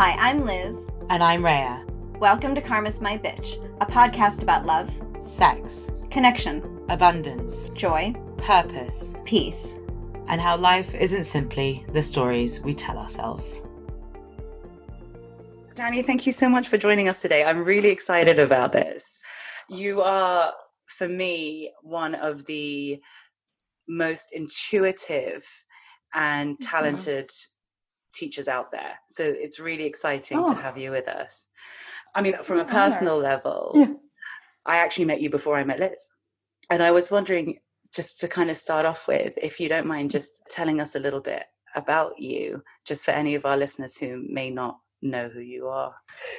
Hi, I'm Liz. And I'm Rhea. Welcome to Karma's My Bitch, a podcast about love, sex, connection, abundance, joy, purpose, peace, and how life isn't simply the stories we tell ourselves. Danny, thank you so much for joining us today. I'm really excited about this. You are, for me, one of the most intuitive and mm-hmm. talented mm-hmm. Teachers out there. So it's really exciting oh. to have you with us. I mean, from a personal level, yeah. I actually met you before I met Liz. And I was wondering, just to kind of start off with, if you don't mind just telling us a little bit about you, just for any of our listeners who may not know who you are.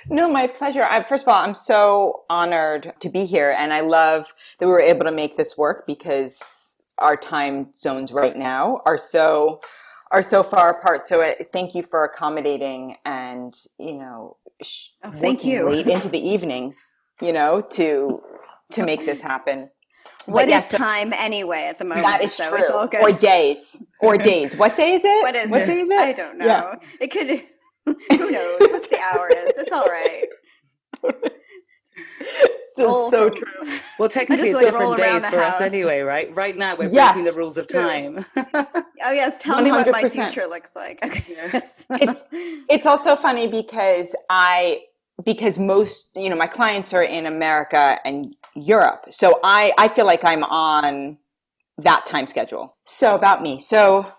No, my pleasure. I, first of all, I'm so honored to be here, and I love that we were able to make this work because our time zones right now are so are so far apart. So uh, thank you for accommodating and you know, sh- oh, thank you late into the evening, you know, to to make this happen. What but is so time anyway at the moment? That is so true. Or days. Or days. What day is it? What is what it? Day is it? I don't know. Yeah. It could Who knows what the hour is? It's all right. Still so true. Well, technically, it's like different days for house. us anyway, right? Right now, we're yes, breaking the rules of time. oh yes, tell 100%. me what my future looks like. Okay. Yes. it's it's also funny because I because most you know my clients are in America and Europe, so I I feel like I'm on that time schedule. So about me, so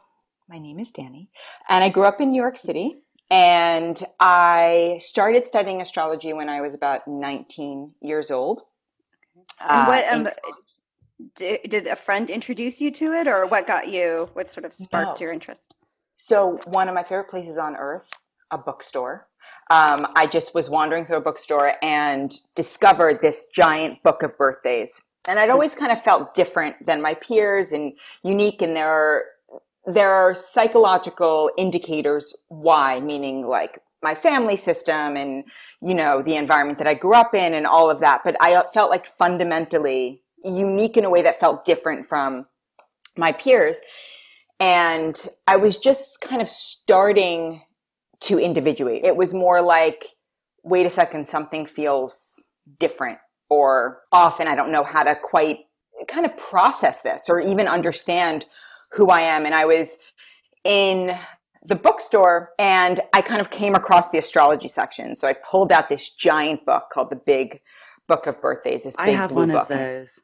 my name is Danny, and I grew up in New York City. And I started studying astrology when I was about 19 years old. And what, uh, um, did, did a friend introduce you to it or what got you, what sort of sparked no. your interest? So, one of my favorite places on earth, a bookstore. Um, I just was wandering through a bookstore and discovered this giant book of birthdays. And I'd always kind of felt different than my peers and unique in their there are psychological indicators why, meaning like my family system and, you know, the environment that I grew up in and all of that. But I uh, felt like fundamentally unique in a way that felt different from my peers. And I was just kind of starting to individuate. It was more like, wait a second, something feels different or often I don't know how to quite kind of process this or even understand who I am. And I was in the bookstore and I kind of came across the astrology section. So I pulled out this giant book called The Big Book of Birthdays. This big I have blue one book. of those.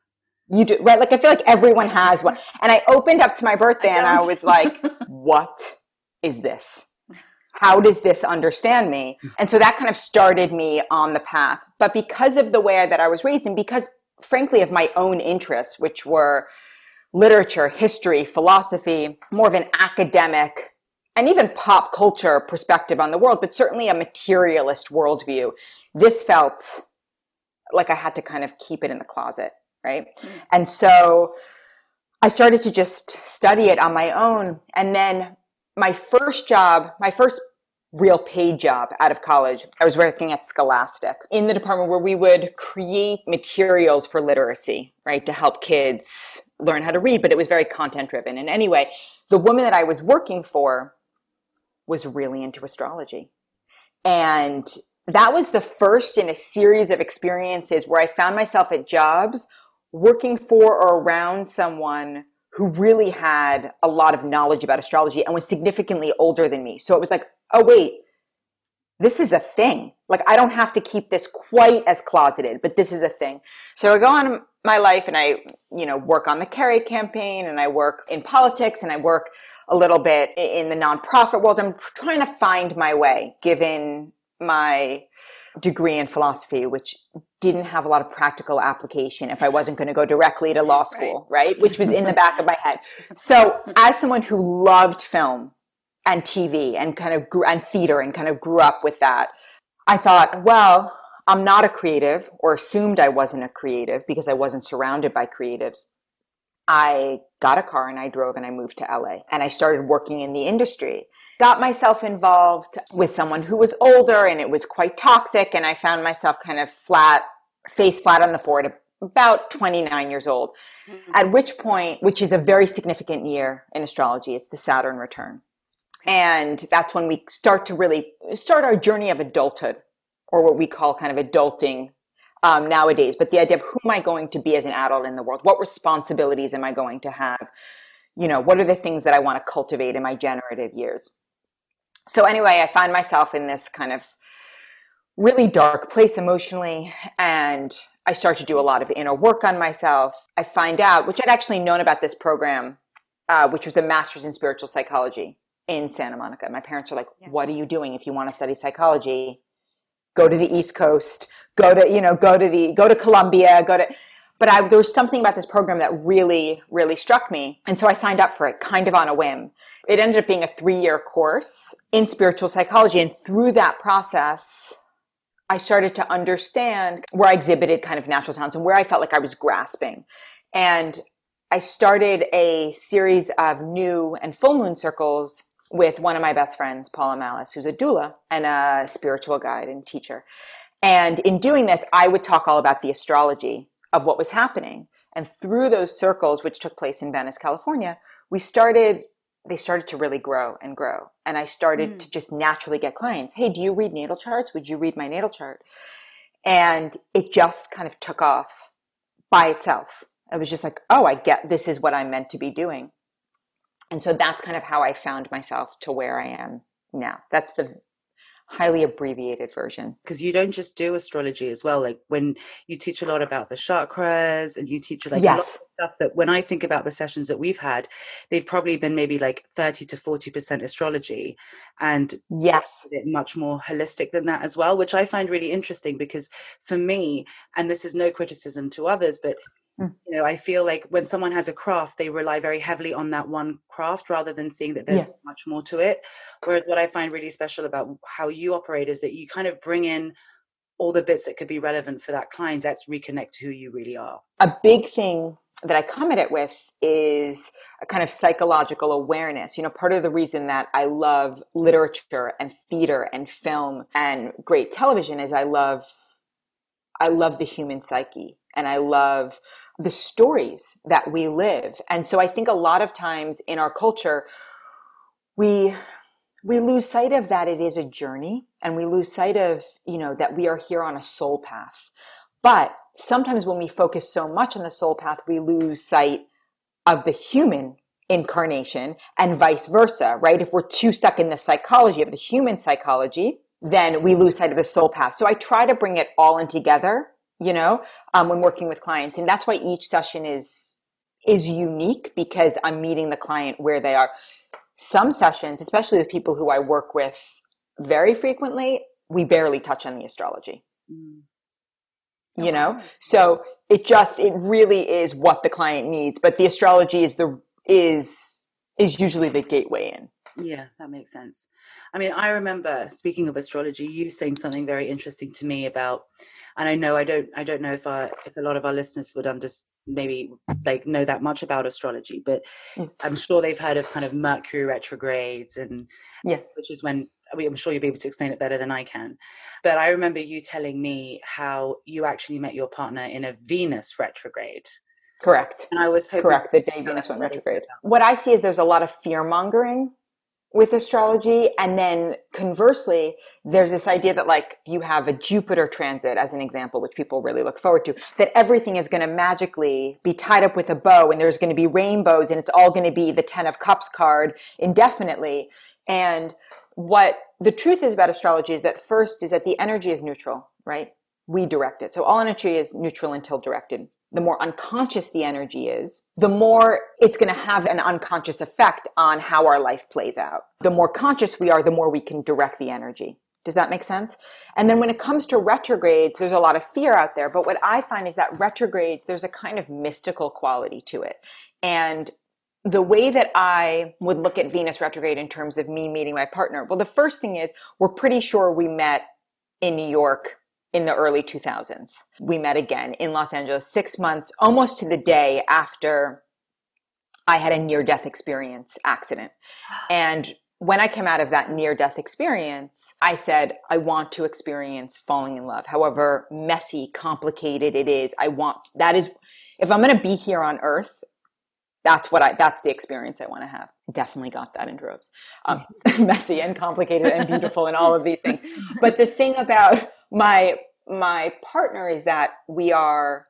You do, right? Like I feel like everyone has one. And I opened up to my birthday I and I was like, what is this? How does this understand me? And so that kind of started me on the path. But because of the way that I was raised and because frankly of my own interests, which were literature, history, philosophy, more of an academic and even pop culture perspective on the world, but certainly a materialist worldview. This felt like I had to kind of keep it in the closet, right? Mm-hmm. And so I started to just study it on my own. And then my first job, my first real paid job out of college. I was working at Scholastic in the department where we would create materials for literacy, right, to help kids learn how to read, but it was very content driven. And anyway, the woman that I was working for was really into astrology. And that was the first in a series of experiences where I found myself at jobs working for or around someone who really had a lot of knowledge about astrology and was significantly older than me. So it was like, oh, wait, this is a thing. Like, I don't have to keep this quite as closeted, but this is a thing. So I go on my life and I, you know, work on the Kerry campaign and I work in politics and I work a little bit in the nonprofit world. I'm trying to find my way given my degree in philosophy, which didn't have a lot of practical application if I wasn't going to go directly to law school, right? right? Which was in the back of my head. So as someone who loved film and TV and kind of grew, and theater and kind of grew up with that. I thought, well, I'm not a creative or assumed I wasn't a creative because I wasn't surrounded by creatives. I got a car and I drove and I moved to LA and I started working in the industry. Got myself involved with someone who was older and it was quite toxic and I found myself kind of flat, face flat on the floor at about 29 years old. Mm-hmm. At which point, which is a very significant year in astrology, it's the Saturn return. And that's when we start to really start our journey of adulthood or what we call kind of adulting um, nowadays. But the idea of who am I going to be as an adult in the world? What responsibilities am I going to have? You know, what are the things that I want to cultivate in my generative years? So anyway, I find myself in this kind of really dark place emotionally and I start to do a lot of inner work on myself. I find out, which I'd actually known about this program, uh, which was a master's in spiritual psychology in Santa Monica. My parents are like, yeah. what are you doing if you want to study psychology? Go to the East Coast, go to, you know, go to the, go to Columbia, go to, but I, there was something about this program that really, really struck me. And so I signed up for it kind of on a whim. It ended up being a three year course in spiritual psychology. And through that process, I started to understand where I exhibited kind of natural talents and where I felt like I was grasping. And I started a series of new and full moon circles with one of my best friends, Paula Malice, who's a doula and a spiritual guide and teacher. And in doing this, I would talk all about the astrology of what was happening. And through those circles, which took place in Venice, California, we started they started to really grow and grow. And I started mm. to just naturally get clients. Hey, do you read natal charts? Would you read my natal chart? And it just kind of took off by itself. I was just like, oh, I get this is what I'm meant to be doing. And so that's kind of how I found myself to where I am now. That's the highly abbreviated version. Because you don't just do astrology as well. Like when you teach a lot about the chakras and you teach like yes. stuff that when I think about the sessions that we've had, they've probably been maybe like 30 to 40% astrology. And yes, much more holistic than that as well, which I find really interesting because for me, and this is no criticism to others, but Mm. you know i feel like when someone has a craft they rely very heavily on that one craft rather than seeing that there's yeah. much more to it whereas what i find really special about how you operate is that you kind of bring in all the bits that could be relevant for that client that's reconnect to who you really are a big thing that I come at it with is a kind of psychological awareness. You know, part of the reason that I love literature and theater and film and great television is I love I love the human psyche and I love the stories that we live. And so I think a lot of times in our culture, we we lose sight of that it is a journey and we lose sight of, you know, that we are here on a soul path. But sometimes when we focus so much on the soul path, we lose sight of the human incarnation and vice versa, right? If we're too stuck in the psychology of the human psychology, then we lose sight of the soul path. So I try to bring it all in together you know, um, when working with clients. And that's why each session is, is unique because I'm meeting the client where they are. Some sessions, especially the people who I work with very frequently, we barely touch on the astrology. Mm. You know, so it just, it really is what the client needs, but the astrology is the, is, is usually the gateway in. Yeah, that makes sense. I mean, I remember speaking of astrology, you saying something very interesting to me about and I know I don't I don't know if if a lot of our listeners would understand maybe like know that much about astrology, but mm. I'm sure they've heard of kind of Mercury retrogrades and yes, which is when I mean, I'm sure you'll be able to explain it better than I can. But I remember you telling me how you actually met your partner in a Venus retrograde. Correct. And I was hoping correct the day Venus went retrograde. What I see is there's a lot of fear mongering with astrology. And then conversely, there's this idea that like you have a Jupiter transit as an example, which people really look forward to, that everything is going to magically be tied up with a bow and there's going to be rainbows and it's all going to be the 10 of cups card indefinitely. And what the truth is about astrology is that first is that the energy is neutral, right? We direct it. So all energy is neutral until directed the more unconscious the energy is, the more it's going to have an unconscious effect on how our life plays out. The more conscious we are, the more we can direct the energy. Does that make sense? And then when it comes to retrogrades, there's a lot of fear out there. But what I find is that retrogrades, there's a kind of mystical quality to it. And the way that I would look at Venus retrograde in terms of me meeting my partner, well, the first thing is we're pretty sure we met in New York in the early 2000s. We met again in Los Angeles six months, almost to the day after I had a near death experience accident. And when I came out of that near death experience, I said, I want to experience falling in love. However messy, complicated it is, I want, that is, if I'm going to be here on earth, that's what I, that's the experience I want to have. Definitely got that in droves. Um, messy and complicated and beautiful and all of these things. But the thing about my, my partner is that we are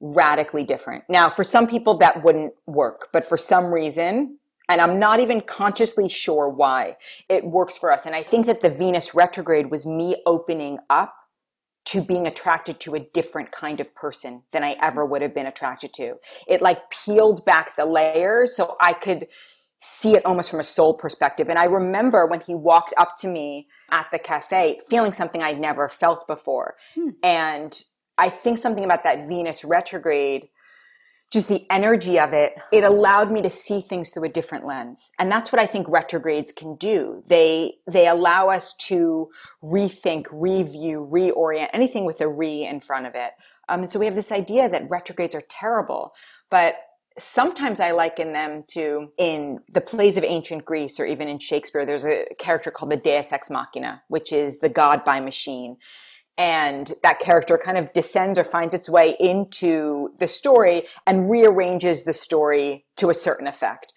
radically different. Now, for some people that wouldn't work, but for some reason, and I'm not even consciously sure why it works for us. And I think that the Venus retrograde was me opening up to being attracted to a different kind of person than I ever would have been attracted to. It like peeled back the layers so I could see it almost from a soul perspective. And I remember when he walked up to me at the cafe feeling something I'd never felt before. Hmm. And I think something about that Venus retrograde just the energy of it, it allowed me to see things through a different lens. And that's what I think retrogrades can do. They, they allow us to rethink, review, reorient, anything with a re in front of it. Um, and so we have this idea that retrogrades are terrible, but sometimes I liken them to in the plays of ancient Greece or even in Shakespeare, there's a character called the Deus Ex Machina, which is the God by machine and that character kind of descends or finds its way into the story and rearranges the story to a certain effect.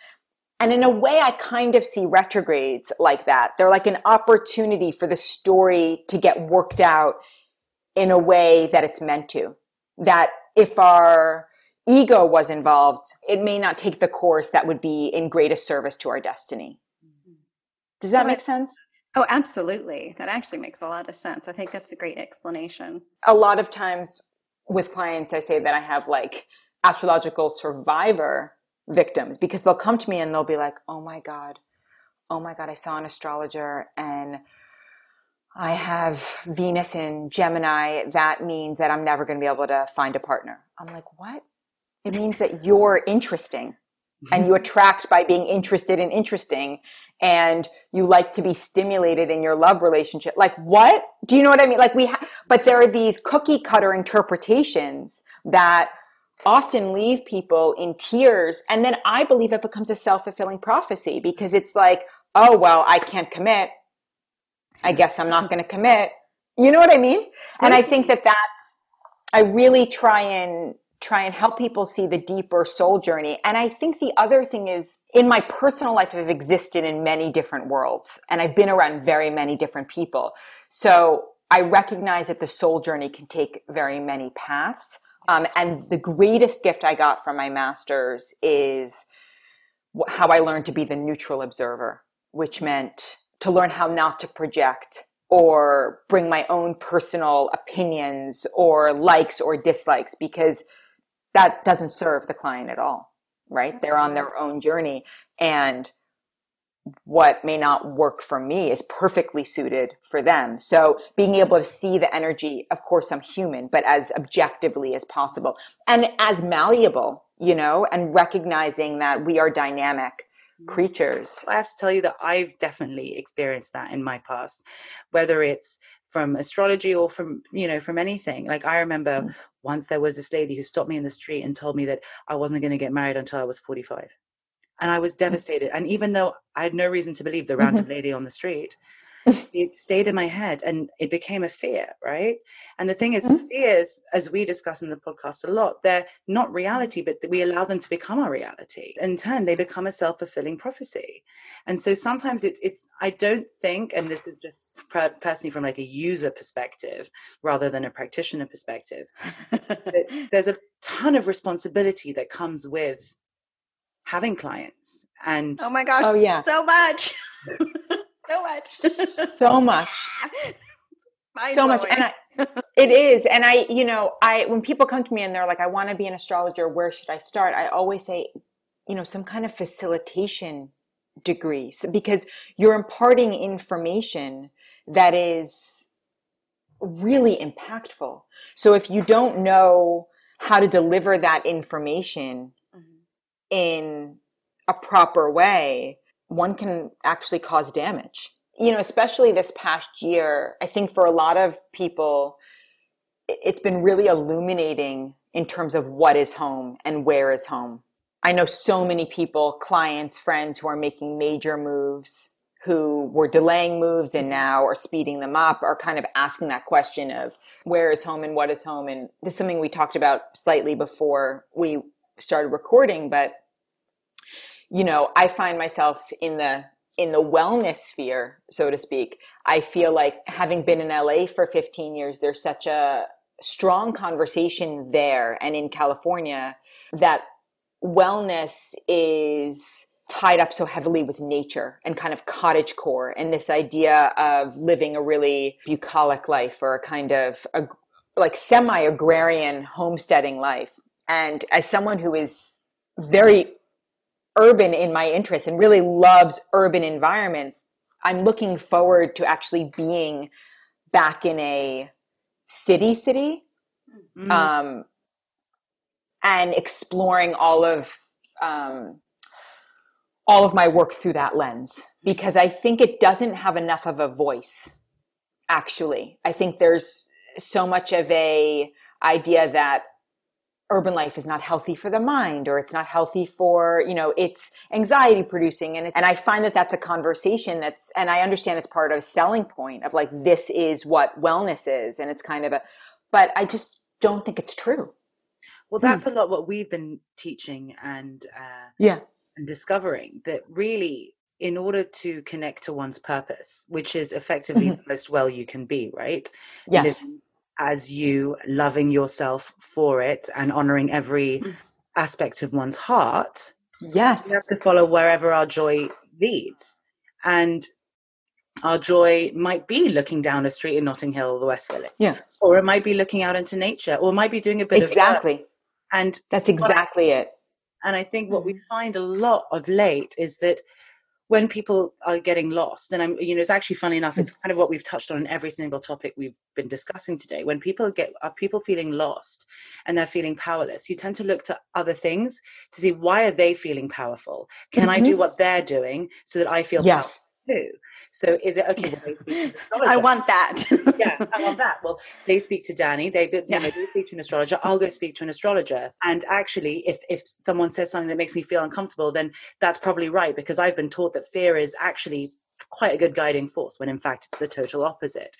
And in a way, I kind of see retrogrades like that. They're like an opportunity for the story to get worked out in a way that it's meant to. That if our ego was involved, it may not take the course that would be in greatest service to our destiny. Mm-hmm. Does that make sense? Oh, absolutely. That actually makes a lot of sense. I think that's a great explanation. A lot of times with clients, I say that I have like astrological survivor victims because they'll come to me and they'll be like, oh my God, oh my God, I saw an astrologer and I have Venus in Gemini. That means that I'm never going to be able to find a partner. I'm like, what? It means that you're interesting and mm-hmm. you attract by being interested and interesting and you like to be stimulated in your love relationship. Like what? Do you know what i mean? Like we ha- but there are these cookie cutter interpretations that often leave people in tears. And then i believe it becomes a self-fulfilling prophecy because it's like oh well i can't commit. I guess i'm not going to commit. You know what i mean? And i think that that's i really try and try and help people see the deeper soul journey. And I think the other thing is in my personal life, I've existed in many different worlds and I've been around very many different people. So I recognize that the soul journey can take very many paths. Um, and the greatest gift I got from my masters is how I learned to be the neutral observer, which meant to learn how not to project or bring my own personal opinions or likes or dislikes because that doesn't serve the client at all, right? They're on their own journey and what may not work for me is perfectly suited for them. So being able to see the energy, of course I'm human, but as objectively as possible and as malleable, you know, and recognizing that we are dynamic mm-hmm. creatures. I have to tell you that I've definitely experienced that in my past, whether it's from astrology or from you know from anything like i remember mm. once there was this lady who stopped me in the street and told me that i wasn't going to get married until i was 45 and i was mm. devastated and even though i had no reason to believe the random mm-hmm. lady on the street it stayed in my head and it became a fear, right? And the thing is, mm-hmm. fears, as we discuss in the podcast a lot, they're not reality, but we allow them to become our reality. In turn, they become a self fulfilling prophecy. And so sometimes it's, it's, I don't think, and this is just personally from like a user perspective rather than a practitioner perspective, there's a ton of responsibility that comes with having clients and oh my gosh oh yeah so much so much. so much. so much. And I, it is. And I, you know, I, when people come to me and they're like, I want to be an astrologer, where should I start? I always say, you know, some kind of facilitation degrees because you're imparting information that is really impactful. So if you don't know how to deliver that information mm-hmm. in a proper way, one can actually cause damage. You know, especially this past year, I think for a lot of people, it's been really illuminating in terms of what is home and where is home. I know so many people, clients, friends who are making major moves, who were delaying moves and now are speeding them up, are kind of asking that question of where is home and what is home. And this is something we talked about slightly before we started recording, but you know, I find myself in the in the wellness sphere, so to speak. I feel like having been in LA for 15 years, there's such a strong conversation there and in California that wellness is tied up so heavily with nature and kind of cottage core and this idea of living a really bucolic life or a kind of a, like semi agrarian homesteading life. And as someone who is very urban in my interest and really loves urban environments, I'm looking forward to actually being back in a city city mm-hmm. um, and exploring all of um, all of my work through that lens because I think it doesn't have enough of a voice. Actually, I think there's so much of a idea that urban life is not healthy for the mind or it's not healthy for you know it's anxiety producing and and I find that that's a conversation that's and I understand it's part of a selling point of like this is what wellness is and it's kind of a but I just don't think it's true. Well, that's hmm. a lot what we've been teaching and uh, yeah and discovering that really in order to connect to one's purpose which is effectively mm-hmm. the most well you can be right yes as you loving yourself for it and honoring every mm. aspect of one's heart yes we have to follow wherever our joy leads and our joy might be looking down a street in Notting Hill, the West Village. Yeah. Or it might be looking out into nature, or it might be doing a bit exactly. of Exactly. And that's exactly it. And I think what we mm-hmm. find a lot of late is that when people are getting lost, and I'm, you know, it's actually funny enough, it's kind of what we've touched on in every single topic we've been discussing today. When people get, are people feeling lost and they're feeling powerless, you tend to look to other things to see why are they feeling powerful? Can mm-hmm. I do mm-hmm. what they're doing so that I feel yes. too? So is it okay? Well, I want that. yeah, I want that. Well, they speak to Danny. They, they, yeah. you know, they speak to an astrologer. I'll go speak to an astrologer. And actually, if if someone says something that makes me feel uncomfortable, then that's probably right because I've been taught that fear is actually quite a good guiding force when in fact it's the total opposite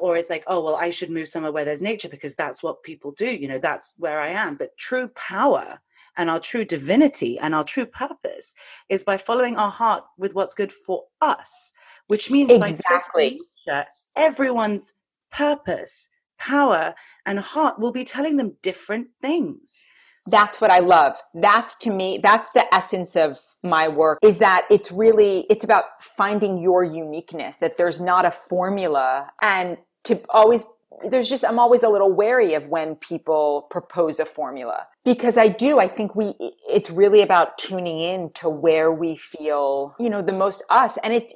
or it's like oh well i should move somewhere where there's nature because that's what people do you know that's where i am but true power and our true divinity and our true purpose is by following our heart with what's good for us which means exactly nature, everyone's purpose, power, and heart will be telling them different things. That's what I love. That's to me, that's the essence of my work is that it's really, it's about finding your uniqueness, that there's not a formula and to always there's just i'm always a little wary of when people propose a formula because i do i think we it's really about tuning in to where we feel you know the most us and it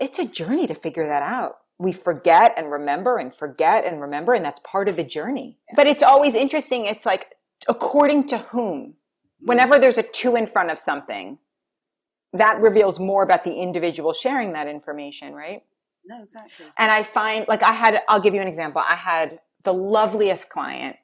it's a journey to figure that out. We forget and remember and forget and remember, and that's part of the journey. But it's always interesting. It's like, according to whom? Mm-hmm. Whenever there's a two in front of something, that reveals more about the individual sharing that information, right? No, exactly. And I find, like, I had, I'll give you an example. I had the loveliest client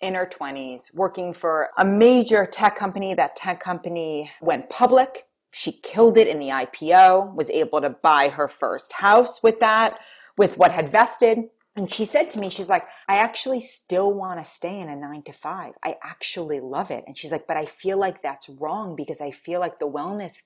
in her 20s working for a major tech company. That tech company went public she killed it in the IPO, was able to buy her first house with that, with what had vested. And she said to me, she's like, I actually still want to stay in a nine to five. I actually love it. And she's like, but I feel like that's wrong because I feel like the wellness,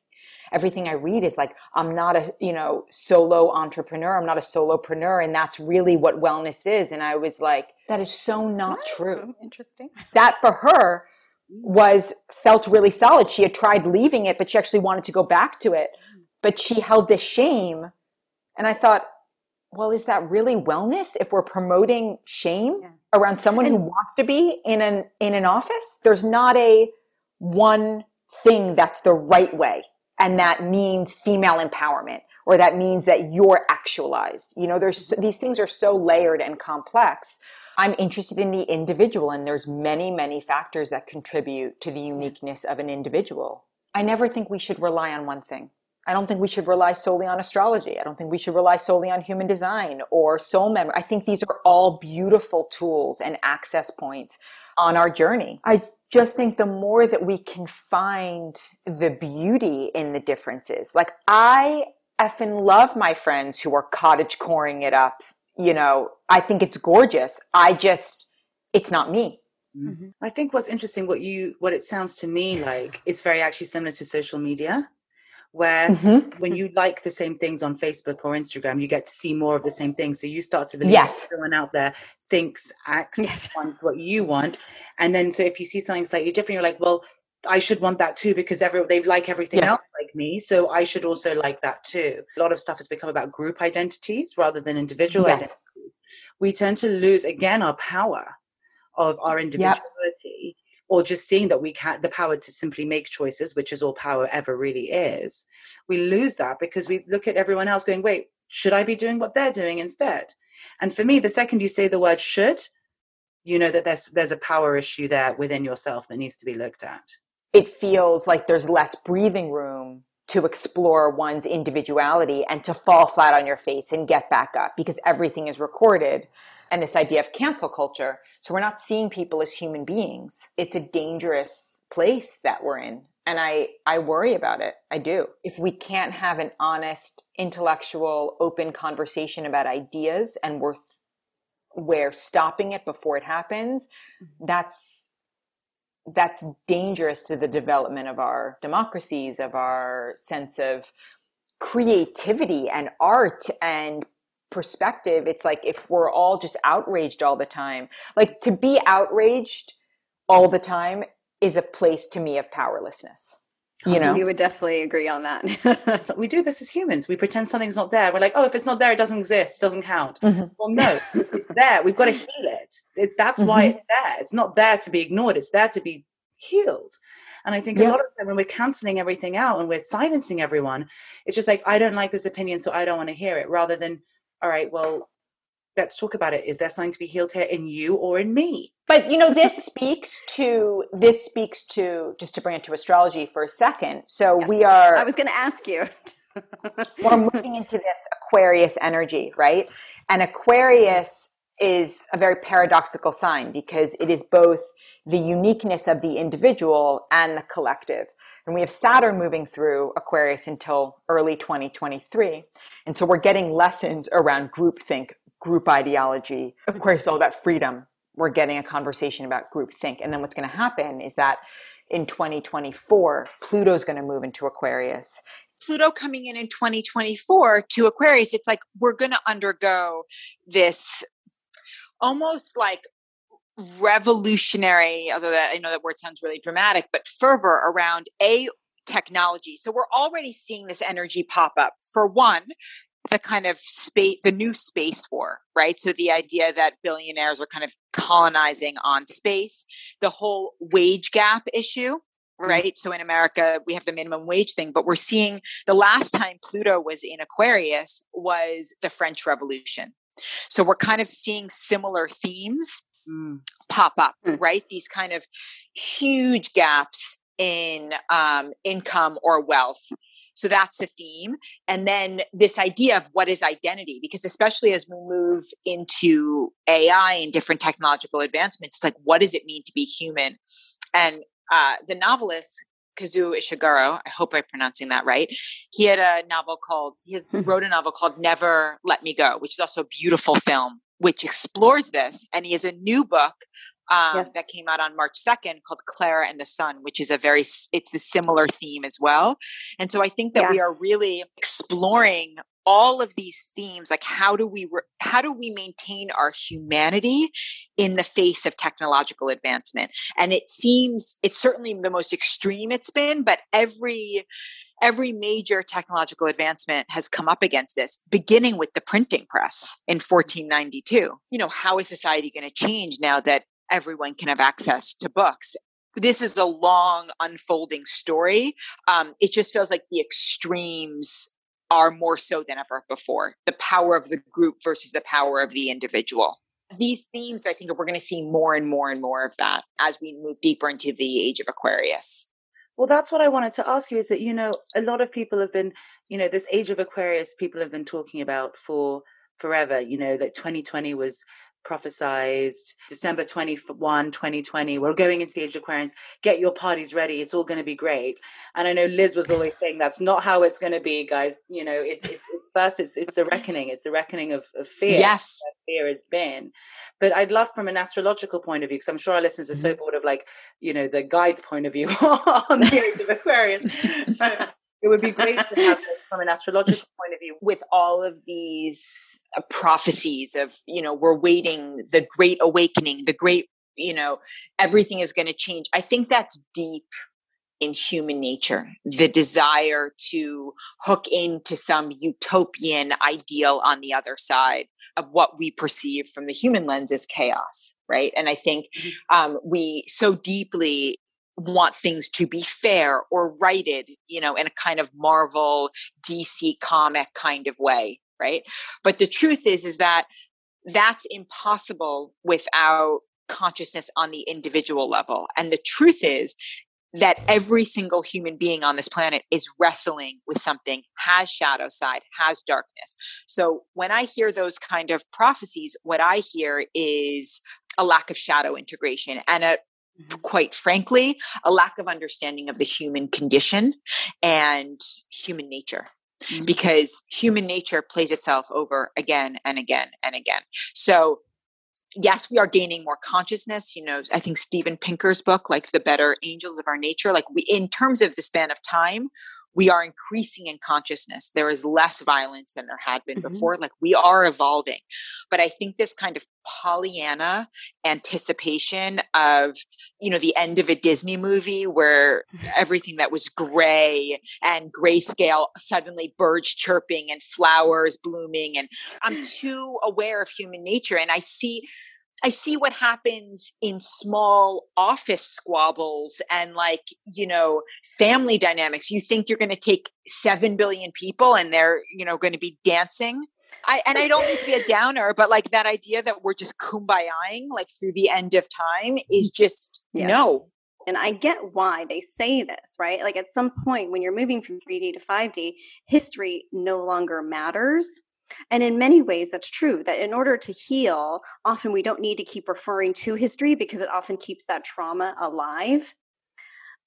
everything I read is like, I'm not a, you know, solo entrepreneur. I'm not a solopreneur. And that's really what wellness is. And I was like, that is so not true. Interesting. That for her was felt really solid. She had tried leaving it, but she actually wanted to go back to it. But she held this shame. And I thought, well, is that really wellness if we're promoting shame yeah. around someone who wants to be in an in an office? There's not a one thing that's the right way. And that means female empowerment or that means that you're actualized. You know, there's mm-hmm. these things are so layered and complex. I'm interested in the individual and there's many, many factors that contribute to the uniqueness of an individual. I never think we should rely on one thing. I don't think we should rely solely on astrology. I don't think we should rely solely on human design or soul memory. I think these are all beautiful tools and access points on our journey. I just think the more that we can find the beauty in the differences. Like I effing love my friends who are cottage coring it up you know, I think it's gorgeous. I just, it's not me. Mm-hmm. I think what's interesting, what you, what it sounds to me like, it's very actually similar to social media, where mm-hmm. when you like the same things on Facebook or Instagram, you get to see more of the same things. So you start to believe yes. everyone out there thinks, acts, yes. wants what you want, and then so if you see something slightly different, you're like, well, I should want that too because every they like everything yes. else like me, so I should also like that too. A lot of stuff has become about group identities rather than individual yes. identities. We tend to lose again our power of our individuality. Yep. Or just seeing that we can the power to simply make choices, which is all power ever really is. We lose that because we look at everyone else going, wait, should I be doing what they're doing instead? And for me, the second you say the word should, you know that there's there's a power issue there within yourself that needs to be looked at it feels like there's less breathing room to explore one's individuality and to fall flat on your face and get back up because everything is recorded and this idea of cancel culture. So we're not seeing people as human beings. It's a dangerous place that we're in. And I, I worry about it. I do. If we can't have an honest, intellectual, open conversation about ideas and worth where stopping it before it happens, mm-hmm. that's that's dangerous to the development of our democracies, of our sense of creativity and art and perspective. It's like if we're all just outraged all the time, like to be outraged all the time is a place to me of powerlessness. You know, we would definitely agree on that. we do this as humans. We pretend something's not there. We're like, oh, if it's not there, it doesn't exist. It doesn't count. Mm-hmm. Well, no, it's there. We've got to heal it. it that's mm-hmm. why it's there. It's not there to be ignored. It's there to be healed. And I think yeah. a lot of the time when we're canceling everything out and we're silencing everyone, it's just like, I don't like this opinion, so I don't want to hear it, rather than, all right, well, let's talk about it. Is there something to be healed here in you or in me? But you know, this speaks to this speaks to just to bring it to astrology for a second. So yes. we are. I was going to ask you. we're moving into this Aquarius energy, right? And Aquarius is a very paradoxical sign because it is both the uniqueness of the individual and the collective. And we have Saturn moving through Aquarius until early 2023. And so we're getting lessons around groupthink, group ideology. Of course, all that freedom. We're getting a conversation about groupthink. And then what's going to happen is that in 2024, Pluto's going to move into Aquarius. Pluto coming in in 2024 to Aquarius, it's like we're going to undergo this almost like revolutionary, although that I know that word sounds really dramatic, but fervor around a technology. So we're already seeing this energy pop up. For one, the kind of space, the new space war, right? So the idea that billionaires are kind of colonizing on space, the whole wage gap issue, mm-hmm. right? So in America, we have the minimum wage thing, but we're seeing the last time Pluto was in Aquarius was the French Revolution. So we're kind of seeing similar themes mm. pop up, mm. right? These kind of huge gaps in um, income or wealth. So that's the theme. And then this idea of what is identity, because especially as we move into AI and different technological advancements, like what does it mean to be human? And uh, the novelist Kazuo Ishiguro, I hope I'm pronouncing that right. He had a novel called, he has, hmm. wrote a novel called Never Let Me Go, which is also a beautiful film which explores this. And he has a new book um, yes. that came out on March 2nd called Klara and the Sun, which is a very, it's the similar theme as well. And so I think that yeah. we are really exploring all of these themes like how do we re- how do we maintain our humanity in the face of technological advancement and it seems it's certainly the most extreme it's been but every every major technological advancement has come up against this, beginning with the printing press in 1492. You know, how is society going to change now that everyone can have access to books? This is a long unfolding story. Um, it just feels like the extremes are more so than ever before the power of the group versus the power of the individual. These themes, I think we're going to see more and more and more of that as we move deeper into the age of Aquarius. Well, that's what I wanted to ask you is that, you know, a lot of people have been, you know, this age of Aquarius, people have been talking about for forever, you know, that 2020 was prophesized December 21, 2020, we're going into the age of Aquarius, get your parties ready, it's all going to be great. And I know Liz was always saying that's not how it's going to be, guys. You know, it's, it's, it's first, it's, it's the reckoning, it's the reckoning of, of fear. Yes. Fear has been. But I'd love from an astrological point of view, because I'm sure our listeners are so mm-hmm. bored of like, you know, the guide's point of view on the age of Aquarius. it would be great to have from an astrological point of view with all of these uh, prophecies of you know we're waiting the great awakening the great you know everything is going to change i think that's deep in human nature the desire to hook into some utopian ideal on the other side of what we perceive from the human lens as chaos right and i think mm-hmm. um, we so deeply want things to be fair or righted, you know, in a kind of Marvel, DC comic kind of way, right? But the truth is, is that that's impossible without consciousness on the individual level. And the truth is that every single human being on this planet is wrestling with something, has shadow side, has darkness. So when I hear those kind of prophecies, what I hear is a lack of shadow integration and a. quite frankly, a lack of understanding of the human condition and human nature. Mm-hmm. Because human nature plays itself over again and again and again. So, yes, we are gaining more consciousness. You know, I think Steven Pinker's book, like The Better Angels of Our Nature, like we, in terms of the span of time, we are increasing in consciousness. There is less violence than there had been mm-hmm. before. Like we are evolving. But I think this kind of Pollyanna anticipation of, you know, the end of a Disney movie where mm-hmm. everything that was gray and grayscale suddenly birds chirping and flowers blooming. And I'm too aware of human nature. And I see I see what happens in small office squabbles and like, you know, family dynamics. You think you're going to take 7 billion people and they're, you know, going to be dancing. I, and I don't mean to be a downer, but like that idea that we're just kumbayaing like through the end of time is just yeah. no. And I get why they say this, right? Like at some point when you're moving from 3D to 5D, history no longer matters and in many ways, that's true that in order to heal, often we don't need to keep referring to history because it often keeps that trauma alive.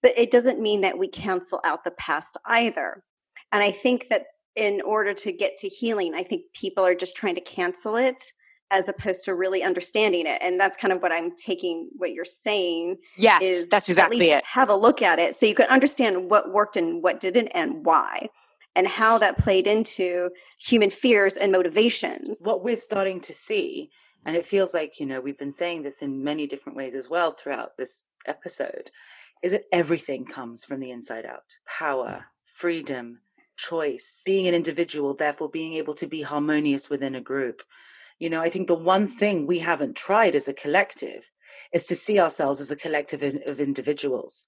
But it doesn't mean that we cancel out the past either. And I think that in order to get to healing, I think people are just trying to cancel it as opposed to really understanding it. And that's kind of what I'm taking what you're saying. Yes, that's exactly it. Have a look at it so you can understand what worked and what didn't and why and how that played into human fears and motivations. What we're starting to see, and it feels like, you know, we've been saying this in many different ways as well throughout this episode, is that everything comes from the inside out power, freedom, choice, being an individual, therefore being able to be harmonious within a group. You know, I think the one thing we haven't tried as a collective is to see ourselves as a collective of individuals.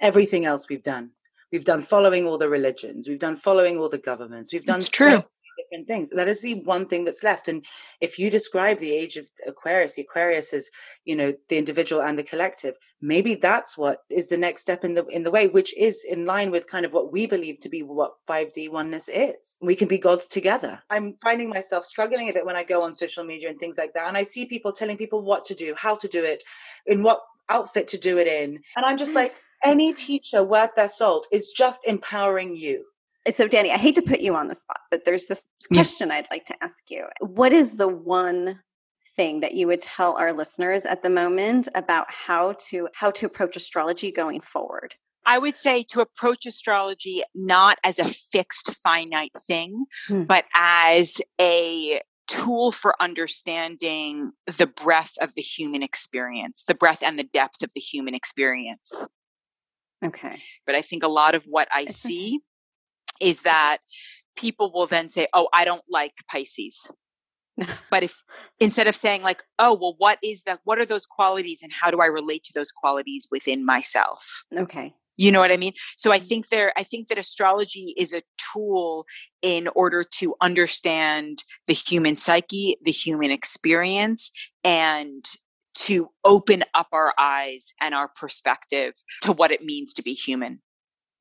Everything else we've done We've done following all the religions. We've done following all the governments. We've done it's true. So different things. That is the one thing that's left. And if you describe the age of Aquarius, the Aquarius is, you know, the individual and the collective. Maybe that's what is the next step in the in the way, which is in line with kind of what we believe to be what 5D oneness is. We can be gods together. I'm finding myself struggling a bit when I go on social media and things like that. And I see people telling people what to do, how to do it, in what outfit to do it in. And I'm just like, any teacher worth their salt is just empowering you. So, Danny, I hate to put you on the spot, but there's this question yeah. I'd like to ask you. What is the one thing that you would tell our listeners at the moment about how to how to approach astrology going forward? I would say to approach astrology not as a fixed finite thing, hmm. but as a tool for understanding the breadth of the human experience, the breadth and the depth of the human experience. Okay. But I think a lot of what I see is that people will then say, Oh, I don't like Pisces. but if instead of saying like, oh, well, what is that? What are those qualities and how do I relate to those qualities within myself? Okay. You know what I mean? So I mm-hmm. think there, I think that astrology is a tool in order to understand the human psyche, the human experience, and to open up our eyes and our perspective to what it means to be human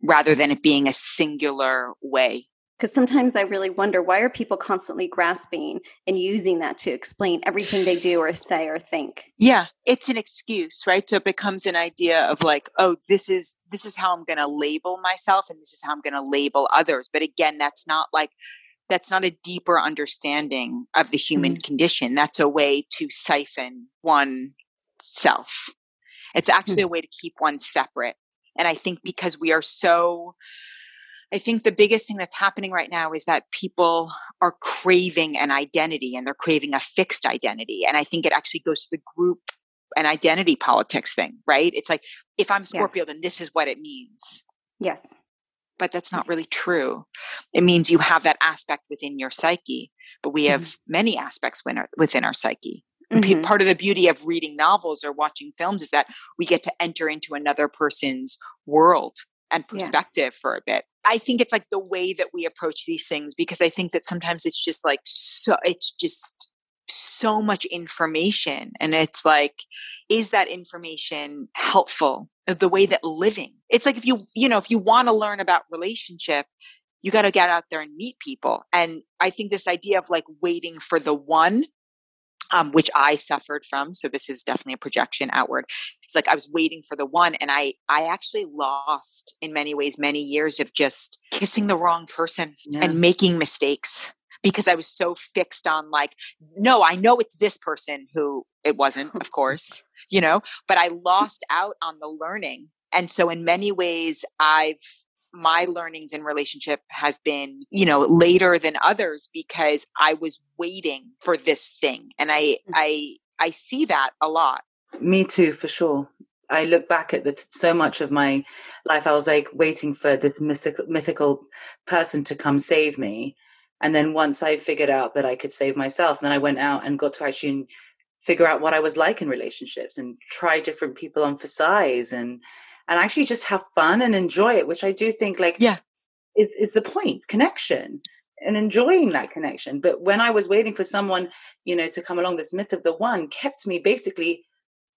rather than it being a singular way Because sometimes I really wonder why are people constantly grasping and using that to explain everything they do or say or think? Yeah, it's an excuse, right? So it becomes an idea of like, oh, this is this is how I'm going to label myself and this is how I'm going to label others. But again, that's not like that's not a deeper understanding of the human mm-hmm. condition. That's a way to siphon one self. It's actually mm-hmm. a way to keep one separate. And I think because we are so I think the biggest thing that's happening right now is that people are craving an identity and they're craving a fixed identity. And I think it actually goes to the group and identity politics thing, right? It's like, if I'm Scorpio, yeah. then this is what it means. Yes. But that's not really true. It means you have that aspect within your psyche, but we have mm-hmm. many aspects within our psyche. Mm-hmm. Part of the beauty of reading novels or watching films is that we get to enter into another person's world and perspective yeah. for a bit. I think it's like the way that we approach these things because I think that sometimes it's just like so it's just so much information and it's like is that information helpful the way that living it's like if you you know if you want to learn about relationship you got to get out there and meet people and i think this idea of like waiting for the one um, which I suffered from. So this is definitely a projection outward. It's like I was waiting for the one, and I I actually lost in many ways many years of just kissing the wrong person yeah. and making mistakes because I was so fixed on like, no, I know it's this person who it wasn't, of course, you know, but I lost out on the learning. And so in many ways, I've my learnings in relationship have been, you know, later than others because I was waiting for this thing. And I, mm. I, I see that a lot. Me too, for sure. I look back at the, so much of my life. I was like waiting for this mythical, mythical person to come save me. And then once I figured out that I could save myself, then I went out and got to actually figure out what I was like in relationships and try different people on for size and and actually just have fun and enjoy it, which I do think like yeah is is the point connection and enjoying that connection. But when I was waiting for someone, you know, to come along, this myth of the one kept me basically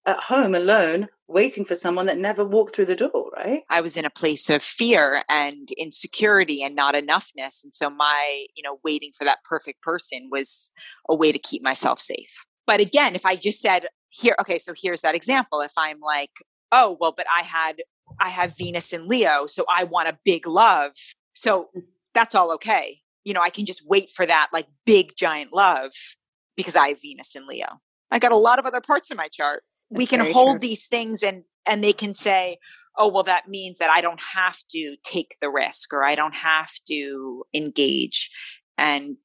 at home alone waiting for someone that never walked through the door, right? I was in a place of fear and insecurity and not enoughness. And so my, you know, waiting for that perfect person was a way to keep myself safe. But again, if I just said, here, okay, so here's that example. If I'm like, oh well but i had i have venus in leo so i want a big love so mm. that's all okay. You know i can just wait for that like big giant love because i have venus in leo. I got a lot of other parts of my chart. That's we can hold true. these things and and they can say oh well that means that i don't have to take the risk or i don't have to engage. And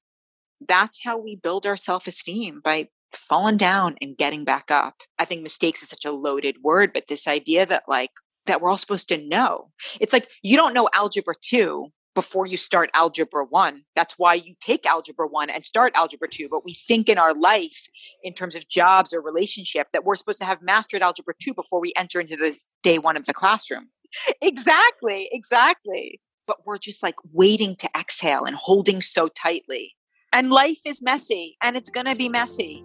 that's how we build our self-esteem by falling down and getting back up. I think mistakes is such a loaded word, but this idea that like that we're all supposed to know. It's like you don't know algebra 2 before you start algebra 1. That's why you take algebra 1 and start algebra 2, but we think in our life in terms of jobs or relationship that we're supposed to have mastered algebra 2 before we enter into the day 1 of the classroom. exactly, exactly. But we're just like waiting to exhale and holding so tightly. And life is messy and it's going to be messy.